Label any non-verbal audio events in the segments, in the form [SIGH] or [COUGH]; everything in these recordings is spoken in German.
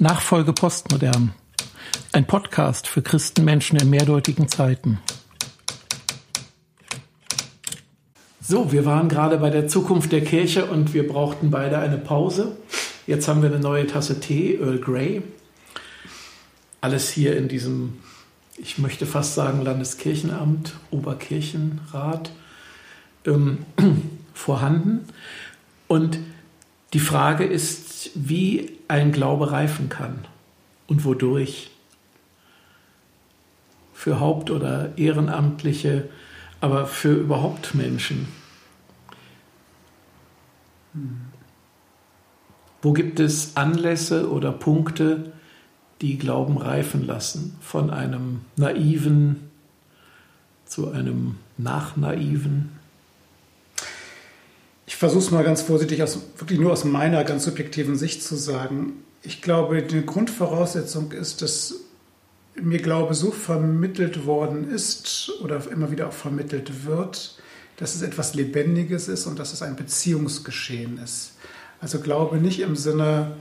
Nachfolge Postmodern. Ein Podcast für Christenmenschen in mehrdeutigen Zeiten. So, wir waren gerade bei der Zukunft der Kirche und wir brauchten beide eine Pause. Jetzt haben wir eine neue Tasse Tee, Earl Grey. Alles hier in diesem, ich möchte fast sagen, Landeskirchenamt, Oberkirchenrat ähm, [CLEARS THROAT] vorhanden. Und die Frage ist, wie ein Glaube reifen kann und wodurch. Für Haupt- oder Ehrenamtliche, aber für überhaupt Menschen. Wo gibt es Anlässe oder Punkte, die Glauben reifen lassen, von einem naiven zu einem nachnaiven? Ich versuche es mal ganz vorsichtig, aus, wirklich nur aus meiner ganz subjektiven Sicht zu sagen. Ich glaube, die Grundvoraussetzung ist, dass mir Glaube so vermittelt worden ist oder immer wieder auch vermittelt wird, dass es etwas Lebendiges ist und dass es ein Beziehungsgeschehen ist. Also Glaube nicht im Sinne,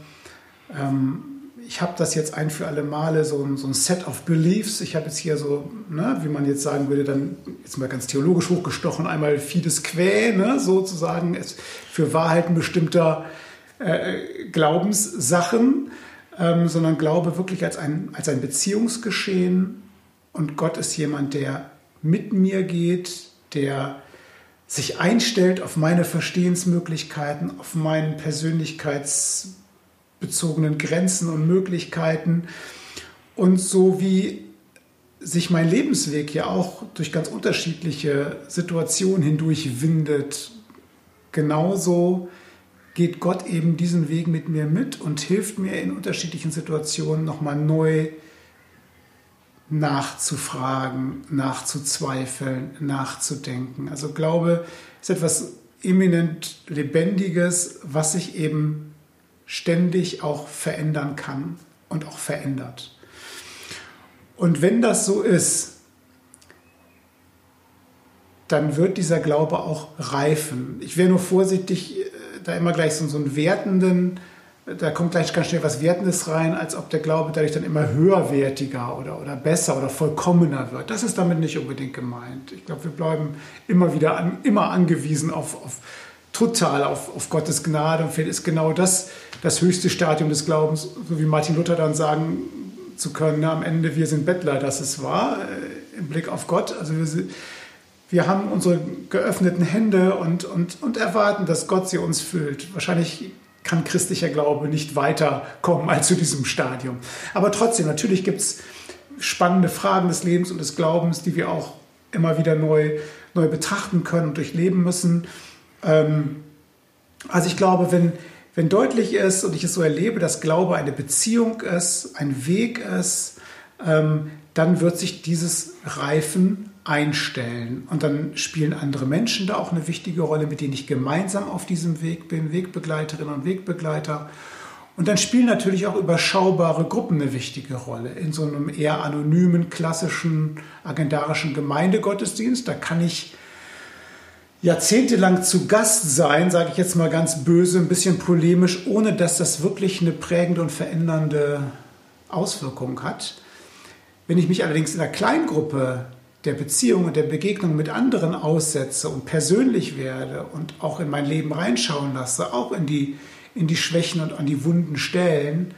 ähm, ich habe das jetzt ein für alle Male, so ein, so ein Set of Beliefs. Ich habe jetzt hier so, ne, wie man jetzt sagen würde, dann jetzt mal ganz theologisch hochgestochen, einmal fides quae, ne, sozusagen für Wahrheiten bestimmter äh, Glaubenssachen, ähm, sondern Glaube wirklich als ein, als ein Beziehungsgeschehen. Und Gott ist jemand, der mit mir geht, der sich einstellt auf meine Verstehensmöglichkeiten, auf meinen Persönlichkeits bezogenen Grenzen und Möglichkeiten. Und so wie sich mein Lebensweg ja auch durch ganz unterschiedliche Situationen hindurch windet, genauso geht Gott eben diesen Weg mit mir mit und hilft mir in unterschiedlichen Situationen nochmal neu nachzufragen, nachzuzweifeln, nachzudenken. Also Glaube ist etwas eminent Lebendiges, was sich eben ständig auch verändern kann und auch verändert. Und wenn das so ist, dann wird dieser Glaube auch reifen. Ich wäre nur vorsichtig, äh, da immer gleich so, einen wertenden, da kommt gleich ganz schnell was Wertendes rein, als ob der Glaube dadurch dann immer höherwertiger oder, oder besser oder vollkommener wird. Das ist damit nicht unbedingt gemeint. Ich glaube, wir bleiben immer wieder an, immer angewiesen auf, auf total auf, auf Gottes Gnade und vielleicht ist genau das das höchste Stadium des Glaubens, so wie Martin Luther dann sagen zu können, na, am Ende wir sind Bettler, das ist wahr, äh, im Blick auf Gott. Also wir, wir haben unsere geöffneten Hände und, und, und erwarten, dass Gott sie uns füllt. Wahrscheinlich kann christlicher Glaube nicht weiterkommen als zu diesem Stadium. Aber trotzdem, natürlich gibt es spannende Fragen des Lebens und des Glaubens, die wir auch immer wieder neu, neu betrachten können und durchleben müssen. Ähm, also ich glaube, wenn, wenn deutlich ist und ich es so erlebe, dass Glaube eine Beziehung ist, ein Weg ist, ähm, dann wird sich dieses Reifen einstellen. Und dann spielen andere Menschen da auch eine wichtige Rolle, mit denen ich gemeinsam auf diesem Weg bin, Wegbegleiterinnen und Wegbegleiter. Und dann spielen natürlich auch überschaubare Gruppen eine wichtige Rolle. In so einem eher anonymen, klassischen, agendarischen Gemeindegottesdienst, da kann ich jahrzehntelang zu Gast sein, sage ich jetzt mal ganz böse, ein bisschen polemisch, ohne dass das wirklich eine prägende und verändernde Auswirkung hat. Wenn ich mich allerdings in einer Kleingruppe der Beziehung und der Begegnung mit anderen aussetze und persönlich werde und auch in mein Leben reinschauen lasse, auch in die, in die Schwächen und an die wunden Stellen,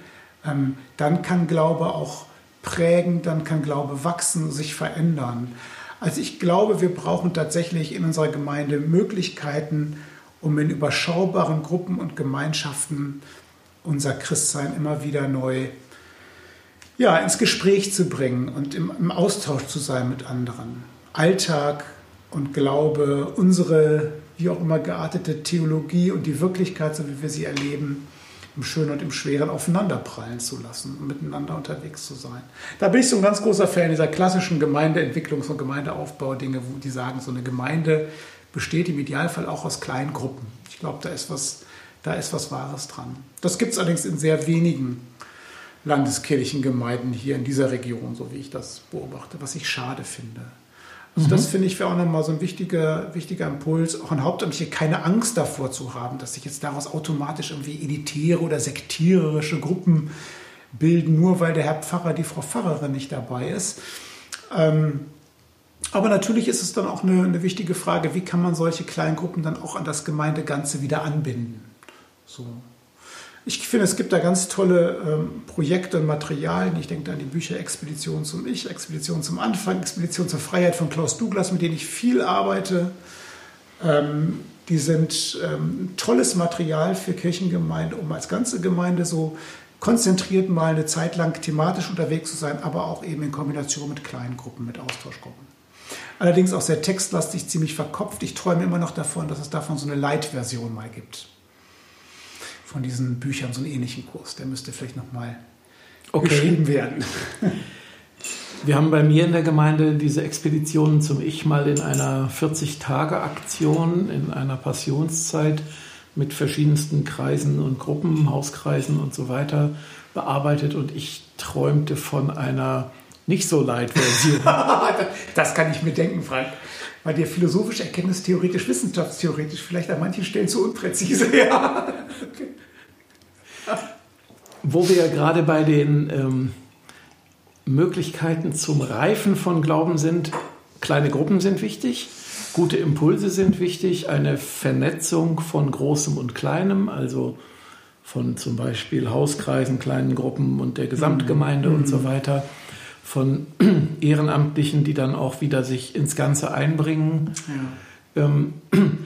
ähm, dann kann Glaube auch prägen, dann kann Glaube wachsen, sich verändern. Also ich glaube, wir brauchen tatsächlich in unserer Gemeinde Möglichkeiten, um in überschaubaren Gruppen und Gemeinschaften unser Christsein immer wieder neu ja, ins Gespräch zu bringen und im, im Austausch zu sein mit anderen. Alltag und Glaube, unsere wie auch immer geartete Theologie und die Wirklichkeit, so wie wir sie erleben, im Schönen und im Schweren aufeinanderprallen zu lassen und miteinander unterwegs zu sein. Da bin ich so ein ganz großer Fan dieser klassischen Gemeindeentwicklungs- und Gemeindeaufbau-Dinge, wo die sagen, so eine Gemeinde besteht im Idealfall auch aus kleinen Gruppen. Ich glaube, da ist was, da ist was Wahres dran. Das gibt es allerdings in sehr wenigen landeskirchlichen Gemeinden hier in dieser Region, so wie ich das beobachte, was ich schade finde. Also mhm. das finde ich wäre auch nochmal so ein wichtiger, wichtiger Impuls, auch an Hauptamtliche keine Angst davor zu haben, dass sich jetzt daraus automatisch irgendwie elitäre oder sektiererische Gruppen bilden, nur weil der Herr Pfarrer, die Frau Pfarrerin nicht dabei ist. Ähm, aber natürlich ist es dann auch eine, eine, wichtige Frage, wie kann man solche Kleingruppen dann auch an das Gemeindeganze wieder anbinden. So. Ich finde, es gibt da ganz tolle ähm, Projekte und Materialien. Ich denke da an die Bücher Expedition zum Ich, Expedition zum Anfang, Expedition zur Freiheit von Klaus Douglas, mit denen ich viel arbeite. Ähm, die sind ähm, tolles Material für Kirchengemeinde, um als ganze Gemeinde so konzentriert mal eine Zeit lang thematisch unterwegs zu sein, aber auch eben in Kombination mit kleinen Gruppen, mit Austauschgruppen. Allerdings auch sehr textlastig, ziemlich verkopft. Ich träume immer noch davon, dass es davon so eine Light-Version mal gibt. Von diesen Büchern, so einen ähnlichen Kurs. Der müsste vielleicht nochmal okay. geschrieben werden. [LAUGHS] [LAUGHS] Wir haben bei mir in der Gemeinde diese Expeditionen zum Ich mal in einer 40-Tage-Aktion, in einer Passionszeit mit verschiedensten Kreisen und Gruppen, Hauskreisen und so weiter bearbeitet und ich träumte von einer nicht so light Version. [LAUGHS] das kann ich mir denken, Frank. Weil dir philosophisch, erkenntnistheoretisch, wissenschaftstheoretisch vielleicht an manchen Stellen zu unpräzise. [LAUGHS] Ja. Okay. Wo wir ja gerade bei den ähm, Möglichkeiten zum Reifen von Glauben sind, kleine Gruppen sind wichtig. Gute Impulse sind wichtig, eine Vernetzung von Großem und Kleinem, also von zum Beispiel Hauskreisen, kleinen Gruppen und der Gesamtgemeinde mhm. und so mhm. weiter, von [CLEARS THROAT] Ehrenamtlichen, die dann auch wieder sich ins Ganze einbringen. Ja. Ähm, [CLEARS THROAT]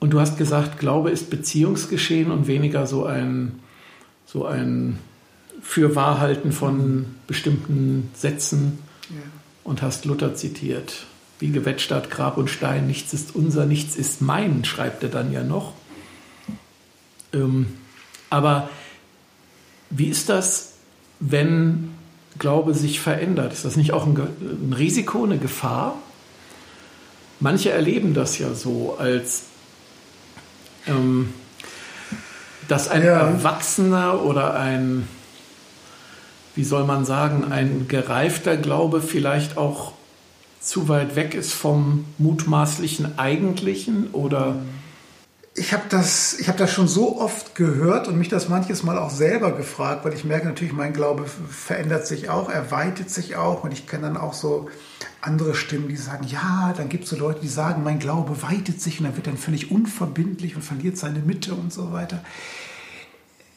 und du hast gesagt, Glaube ist Beziehungsgeschehen und weniger so ein, so ein Fürwahrhalten von bestimmten Sätzen ja. und hast Luther zitiert wie Gewettstadt, Grab und Stein, nichts ist unser, nichts ist mein, schreibt er dann ja noch. Ähm, aber wie ist das, wenn Glaube sich verändert? Ist das nicht auch ein, ein Risiko, eine Gefahr? Manche erleben das ja so, als ähm, dass ein ja. Erwachsener oder ein, wie soll man sagen, ein gereifter Glaube vielleicht auch zu weit weg ist vom mutmaßlichen Eigentlichen oder? Ich habe das, hab das schon so oft gehört und mich das manches Mal auch selber gefragt, weil ich merke natürlich, mein Glaube verändert sich auch, erweitert sich auch und ich kenne dann auch so andere Stimmen, die sagen, ja, dann gibt es so Leute, die sagen, mein Glaube weitet sich und er wird dann völlig unverbindlich und verliert seine Mitte und so weiter.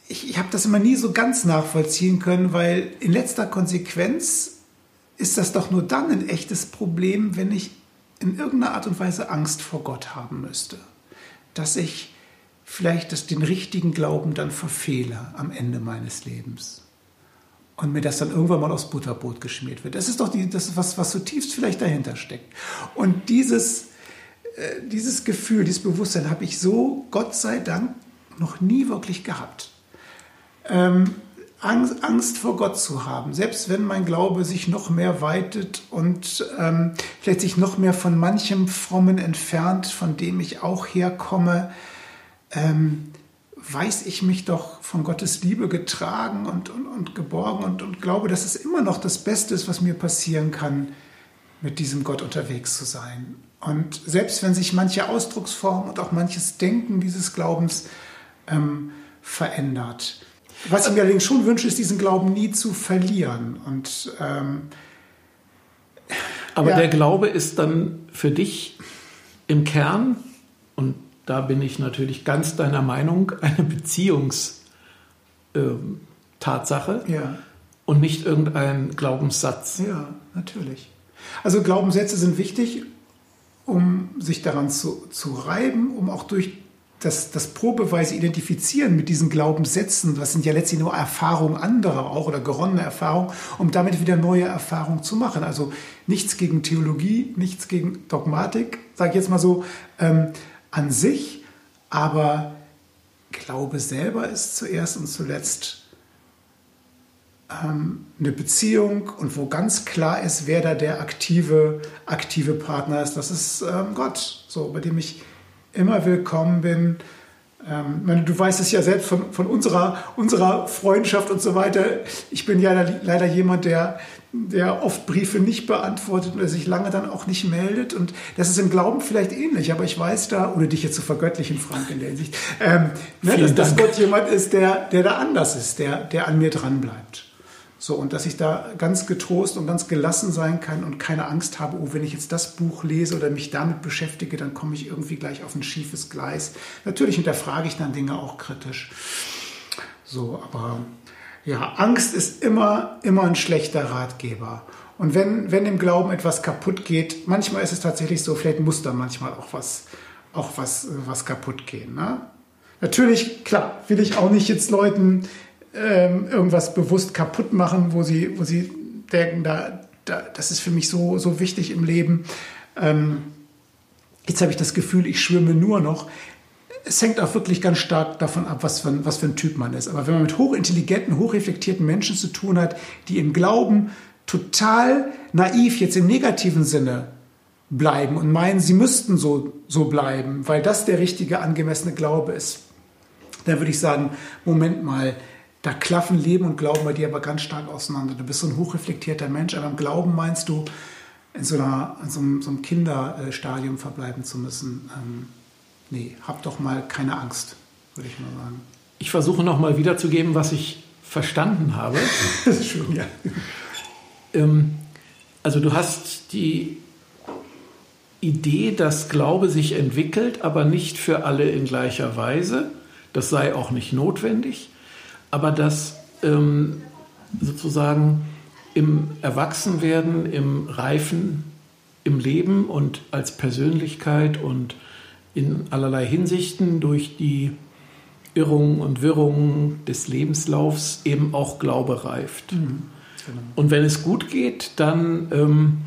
Ich, ich habe das immer nie so ganz nachvollziehen können, weil in letzter Konsequenz ist das doch nur dann ein echtes Problem, wenn ich in irgendeiner Art und Weise Angst vor Gott haben müsste. Dass ich vielleicht das, den richtigen Glauben dann verfehle am Ende meines Lebens. Und mir das dann irgendwann mal aufs Butterbrot geschmiert wird. Das ist doch die, das was, was zutiefst vielleicht dahinter steckt. Und dieses, äh, dieses Gefühl, dieses Bewusstsein habe ich so, Gott sei Dank, noch nie wirklich gehabt. Ähm, Angst, Angst vor Gott zu haben, selbst wenn mein Glaube sich noch mehr weitet und ähm, vielleicht sich noch mehr von manchem Frommen entfernt, von dem ich auch herkomme, ähm, weiß ich mich doch von Gottes Liebe getragen und, und, und geborgen und, und glaube, dass es immer noch das Beste ist, was mir passieren kann, mit diesem Gott unterwegs zu sein. Und selbst wenn sich manche Ausdrucksform und auch manches Denken dieses Glaubens ähm, verändert, was ich mir allerdings schon wünsche, ist diesen Glauben nie zu verlieren. Und, ähm, Aber ja. der Glaube ist dann für dich im Kern, und da bin ich natürlich ganz deiner Meinung, eine Beziehungstatsache ja. und nicht irgendein Glaubenssatz. Ja, natürlich. Also Glaubenssätze sind wichtig, um sich daran zu, zu reiben, um auch durch das, das probeweise Identifizieren mit diesen Glaubenssätzen, das sind ja letztlich nur Erfahrungen anderer auch oder geronnene Erfahrungen, um damit wieder neue Erfahrungen zu machen. Also nichts gegen Theologie, nichts gegen Dogmatik, sage ich jetzt mal so, ähm, an sich, aber Glaube selber ist zuerst und zuletzt ähm, eine Beziehung und wo ganz klar ist, wer da der aktive, aktive Partner ist. Das ist ähm, Gott, so, bei dem ich immer willkommen bin. Ähm, meine, du weißt es ja selbst von, von unserer, unserer Freundschaft und so weiter. Ich bin ja leider jemand, der, der oft Briefe nicht beantwortet oder sich lange dann auch nicht meldet. Und das ist im Glauben vielleicht ähnlich, aber ich weiß da, ohne dich jetzt zu vergöttlichen, Frank, in der Hinsicht, ähm, ne, dass, dass, Gott jemand ist, der, der da anders ist, der, der an mir dran bleibt. So, und dass ich da ganz getrost und ganz gelassen sein kann und keine Angst habe, oh, wenn ich jetzt das Buch lese oder mich damit beschäftige, dann komme ich irgendwie gleich auf ein schiefes Gleis. Natürlich hinterfrage ich dann Dinge auch kritisch. So, aber ja, Angst ist immer, immer ein schlechter Ratgeber. Und wenn, wenn im Glauben etwas kaputt geht, manchmal ist es tatsächlich so, vielleicht muss da manchmal auch was, auch was, was kaputt gehen. Ne? Natürlich, klar, will ich auch nicht jetzt Leuten ähm, irgendwas bewusst kaputt machen, wo sie, wo sie denken, da, da, das ist für mich so, so wichtig im Leben. Ähm, jetzt habe ich das Gefühl, ich schwimme nur noch. Es hängt auch wirklich ganz stark davon ab, was für, ein, was für ein Typ man ist. Aber wenn man mit hochintelligenten, hochreflektierten Menschen zu tun hat, die im Glauben total naiv jetzt im negativen Sinne bleiben und meinen, sie müssten so, so bleiben, weil das der richtige, angemessene Glaube ist, dann würde ich sagen, Moment mal, da klaffen Leben und Glauben bei dir aber ganz stark auseinander. Du bist so ein hochreflektierter Mensch, aber im Glauben meinst du, in so, einer, in so, einem, so einem Kinderstadium verbleiben zu müssen. Ähm, nee, hab doch mal keine Angst, würde ich mal sagen. Ich versuche nochmal wiederzugeben, was ich verstanden habe. [LAUGHS] das ist schön, ja. Ähm, also du hast die Idee, dass Glaube sich entwickelt, aber nicht für alle in gleicher Weise. Das sei auch nicht notwendig aber dass ähm, sozusagen im Erwachsenwerden, im Reifen, im Leben und als Persönlichkeit und in allerlei Hinsichten durch die Irrungen und Wirrungen des Lebenslaufs eben auch Glaube reift. Mhm, genau. Und wenn es gut geht, dann ähm,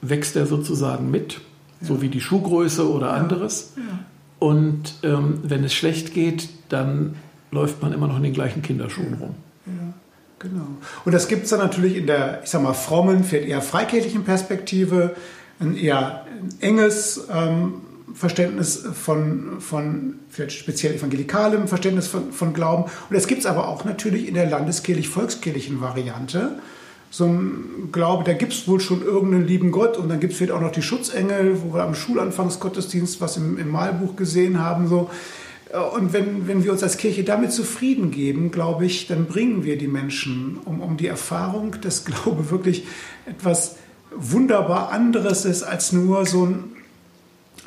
wächst er sozusagen mit, ja. so wie die Schuhgröße oder ja. anderes. Ja. Und ähm, wenn es schlecht geht, dann läuft man immer noch in den gleichen Kinderschuhen rum. Ja, genau. Und das gibt es dann natürlich in der, ich sag mal, frommen, vielleicht eher freikirchlichen Perspektive, ein eher enges ähm, Verständnis von, von vielleicht speziell evangelikalem Verständnis von, von Glauben. Und das gibt es aber auch natürlich in der landeskirchlich-volkskirchlichen Variante. So ein Glaube, da gibt es wohl schon irgendeinen lieben Gott und dann gibt es vielleicht auch noch die Schutzengel, wo wir am Schulanfangsgottesdienst was im, im Malbuch gesehen haben. So. Äh, und wenn, wenn wir uns als Kirche damit zufrieden geben, glaube ich, dann bringen wir die Menschen um, um die Erfahrung, dass Glaube wirklich etwas wunderbar anderes ist als nur so ein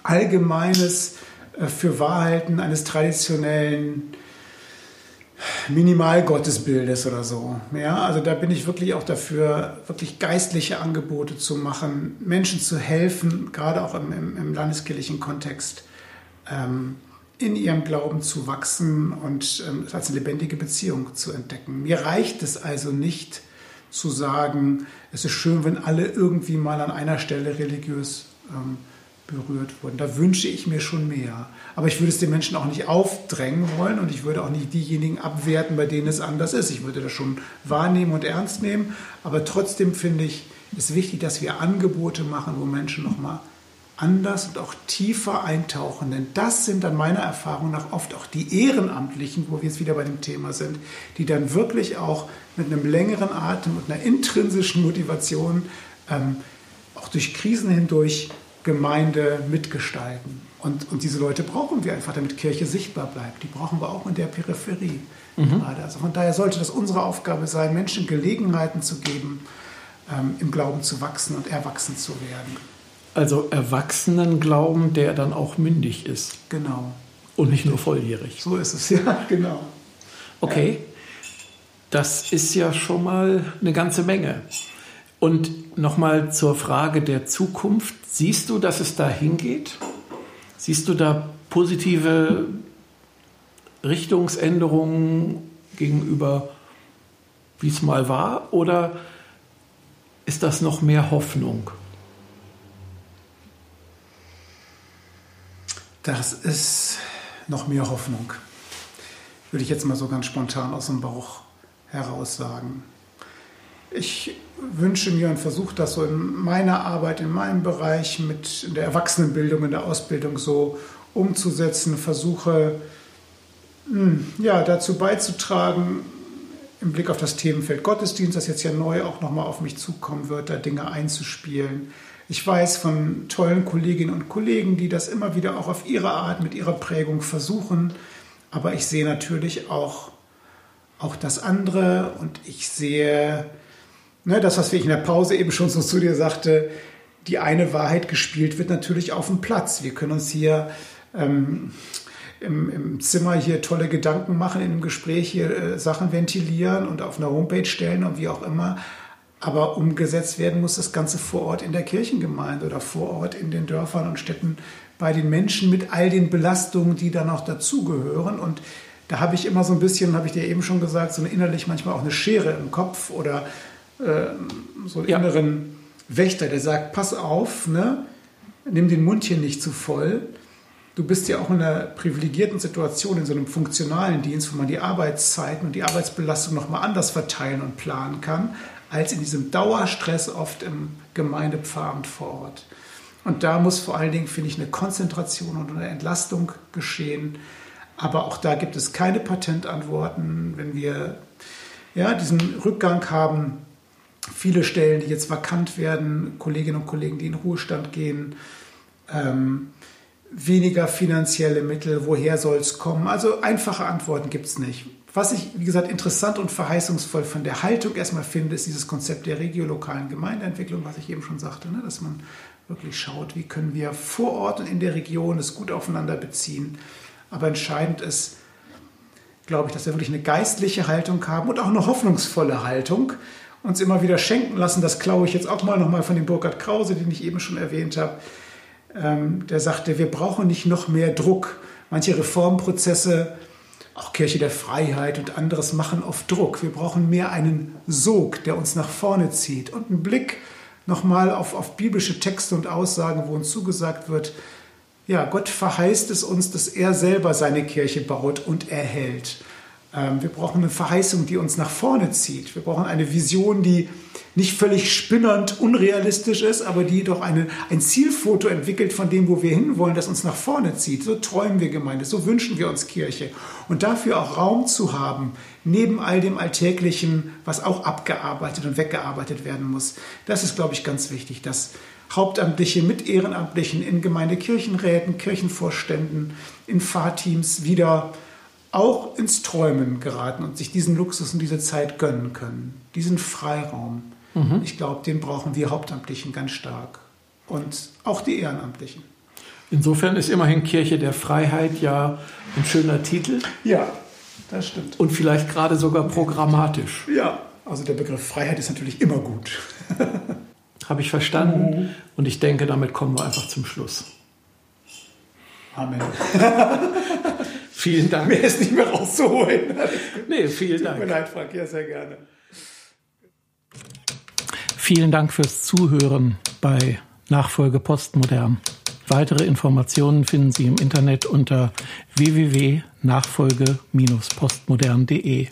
allgemeines äh, Fürwahrhalten eines traditionellen Minimalgottesbildes oder so. Ja, also da bin ich wirklich auch dafür, wirklich geistliche Angebote zu machen, Menschen zu helfen, gerade auch im, im, im landeskirchlichen Kontext. Ähm, in ihrem Glauben zu wachsen und ähm, als lebendige Beziehung zu entdecken. Mir reicht es also nicht zu sagen, es ist schön, wenn alle irgendwie mal an einer Stelle religiös ähm, berührt wurden. Da wünsche ich mir schon mehr. Aber ich würde es den Menschen auch nicht aufdrängen wollen und ich würde auch nicht diejenigen abwerten, bei denen es anders ist. Ich würde das schon wahrnehmen und ernst nehmen. Aber trotzdem finde ich es wichtig, dass wir Angebote machen, wo Menschen nochmal anders und auch tiefer eintauchen. Denn das sind dann meiner Erfahrung nach oft auch die Ehrenamtlichen, wo wir jetzt wieder bei dem Thema sind, die dann wirklich auch mit einem längeren Atem und einer intrinsischen Motivation ähm, auch durch Krisen hindurch Gemeinde mitgestalten. Und, und diese Leute brauchen wir einfach, damit Kirche sichtbar bleibt. Die brauchen wir auch in der Peripherie mhm. gerade. Also von daher sollte das unsere Aufgabe sein, Menschen Gelegenheiten zu geben, ähm, im Glauben zu wachsen und erwachsen zu werden. Also Erwachsenenglauben, der dann auch mündig ist. Genau. Und nicht nur volljährig. So ist es, [LAUGHS] ja, genau. Okay, das ist ja schon mal eine ganze Menge. Und nochmal zur Frage der Zukunft. Siehst du, dass es da hingeht? Siehst du da positive Richtungsänderungen gegenüber, wie es mal war? Oder ist das noch mehr Hoffnung? Das ist noch mehr Hoffnung. Würde ich jetzt mal so ganz spontan aus dem Bauch heraus sagen. Ich wünsche mir und versuche das so in meiner Arbeit, in meinem Bereich mit der Erwachsenenbildung, in der Ausbildung so umzusetzen, versuche hm, ja, dazu beizutragen, im Blick auf das Themenfeld Gottesdienst, das jetzt ja neu auch nochmal auf mich zukommen wird, da Dinge einzuspielen, ich weiß von tollen Kolleginnen und Kollegen, die das immer wieder auch auf ihre Art mit ihrer Prägung versuchen. Aber ich sehe natürlich auch, auch das andere. Und ich sehe, ne, das, was ich in der Pause eben schon so zu dir sagte, die eine Wahrheit gespielt wird natürlich auf dem Platz. Wir können uns hier ähm, im, im, Zimmer hier tolle Gedanken machen, in einem Gespräch hier äh, Sachen ventilieren und auf einer Homepage stellen und wie auch immer. Aber umgesetzt werden muss das Ganze vor Ort in der Kirchengemeinde oder vor Ort in den Dörfern und Städten bei den Menschen mit all den Belastungen, die dann auch dazugehören. Und da habe ich immer so ein bisschen, habe ich dir eben schon gesagt, so eine innerlich manchmal auch eine Schere im Kopf oder äh, so einen ja. inneren Wächter, der sagt, pass auf, ne? nimm den Mund hier nicht zu voll. Du bist ja auch in einer privilegierten Situation, in so einem funktionalen Dienst, wo man die Arbeitszeiten und die Arbeitsbelastung nochmal anders verteilen und planen kann, als in diesem Dauerstress oft im Gemeindepfarramt vor Ort. Und da muss vor allen Dingen, finde ich, eine Konzentration und eine Entlastung geschehen. Aber auch da gibt es keine Patentantworten. Wenn wir ja, diesen Rückgang haben, viele Stellen, die jetzt vakant werden, Kolleginnen und Kollegen, die in Ruhestand gehen, ähm, weniger finanzielle Mittel, woher soll es kommen? Also einfache Antworten gibt es nicht. Was ich, wie gesagt, interessant und verheißungsvoll von der Haltung erstmal finde, ist dieses Konzept der regiolokalen Gemeindeentwicklung, was ich eben schon sagte, ne? dass man wirklich schaut, wie können wir vor Ort und in der Region es gut aufeinander beziehen. Aber entscheidend ist, glaube ich, dass wir wirklich eine geistliche Haltung haben und auch eine hoffnungsvolle Haltung, uns immer wieder schenken lassen. Das klaue ich jetzt auch mal nochmal von dem Burkhard Krause, den ich eben schon erwähnt habe. Ähm, der sagte, wir brauchen nicht noch mehr Druck. Manche Reformprozesse, auch Kirche der Freiheit und anderes machen oft Druck. Wir brauchen mehr einen Sog, der uns nach vorne zieht und einen Blick nochmal auf, auf biblische Texte und Aussagen, wo uns zugesagt wird, ja, Gott verheißt es uns, dass er selber seine Kirche baut und erhält. Ähm, wir brauchen eine Verheißung, die uns nach vorne zieht. Wir brauchen eine Vision, die nicht völlig spinnernd, unrealistisch ist, aber die doch eine, ein Zielfoto entwickelt von dem, wo wir hinwollen, das uns nach vorne zieht. So träumen wir Gemeinde, so wünschen wir uns Kirche. Und dafür auch Raum zu haben, neben all dem Alltäglichen, was auch abgearbeitet und weggearbeitet werden muss. Das ist, glaube ich, ganz wichtig, dass Hauptamtliche mit Ehrenamtlichen in Gemeindekirchenräten, Kirchenvorständen, in Fahrteams wieder auch ins Träumen geraten und sich diesen Luxus und diese Zeit gönnen können, diesen Freiraum. Mhm. Ich glaube, den brauchen wir Hauptamtlichen ganz stark und auch die Ehrenamtlichen. Insofern ist immerhin Kirche der Freiheit ja ein schöner Titel. Ja, das stimmt. Und vielleicht gerade sogar programmatisch. Ja, also der Begriff Freiheit ist natürlich immer gut. [LAUGHS] Habe ich verstanden. Mhm. Und ich denke, damit kommen wir einfach zum Schluss. Amen. [LAUGHS] vielen Dank. Mehr ist nicht mehr rauszuholen. Nee, vielen Dank. Tut mir leid, Frank. Ja, sehr gerne. Vielen Dank fürs Zuhören bei Nachfolge Postmodern. Weitere Informationen finden Sie im Internet unter www.nachfolge-postmodern.de.